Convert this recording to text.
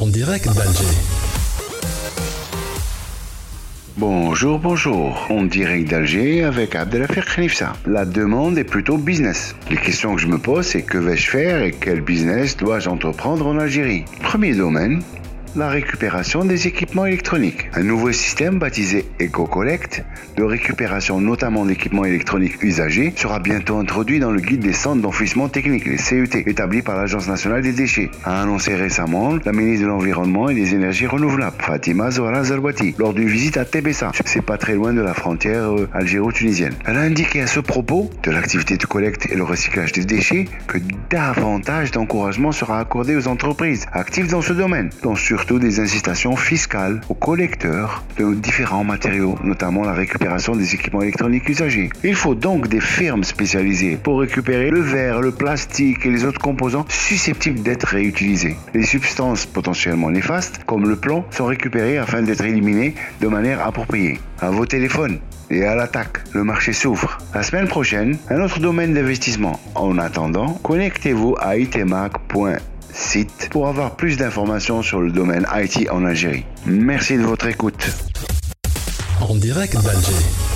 En direct d'Alger. Bonjour, bonjour. En direct d'Alger avec Abdelafir Khanifsa. La demande est plutôt business. Les questions que je me pose, c'est que vais-je faire et quel business dois-je entreprendre en Algérie? Premier domaine, la récupération des équipements électroniques. Un nouveau système baptisé EcoCollect de récupération notamment d'équipements électroniques usagés sera bientôt introduit dans le guide des centres d'enfouissement technique, les CET, établi par l'Agence nationale des déchets, a annoncé récemment la ministre de l'Environnement et des Énergies renouvelables, Fatima Zohra Zerbati, lors d'une visite à Tébessa. C'est pas très loin de la frontière euh, algéro-tunisienne. Elle a indiqué à ce propos de l'activité de collecte et le recyclage des déchets que davantage d'encouragement sera accordé aux entreprises actives dans ce domaine, dont sur des incitations fiscales aux collecteurs de différents matériaux, notamment la récupération des équipements électroniques usagés. Il faut donc des firmes spécialisées pour récupérer le verre, le plastique et les autres composants susceptibles d'être réutilisés. Les substances potentiellement néfastes, comme le plomb, sont récupérées afin d'être éliminées de manière appropriée. À vos téléphones et à l'attaque, le marché s'ouvre. La semaine prochaine, un autre domaine d'investissement. En attendant, connectez-vous à itemac.com site pour avoir plus d'informations sur le domaine IT en Algérie. Merci de votre écoute. En direct d'Alger.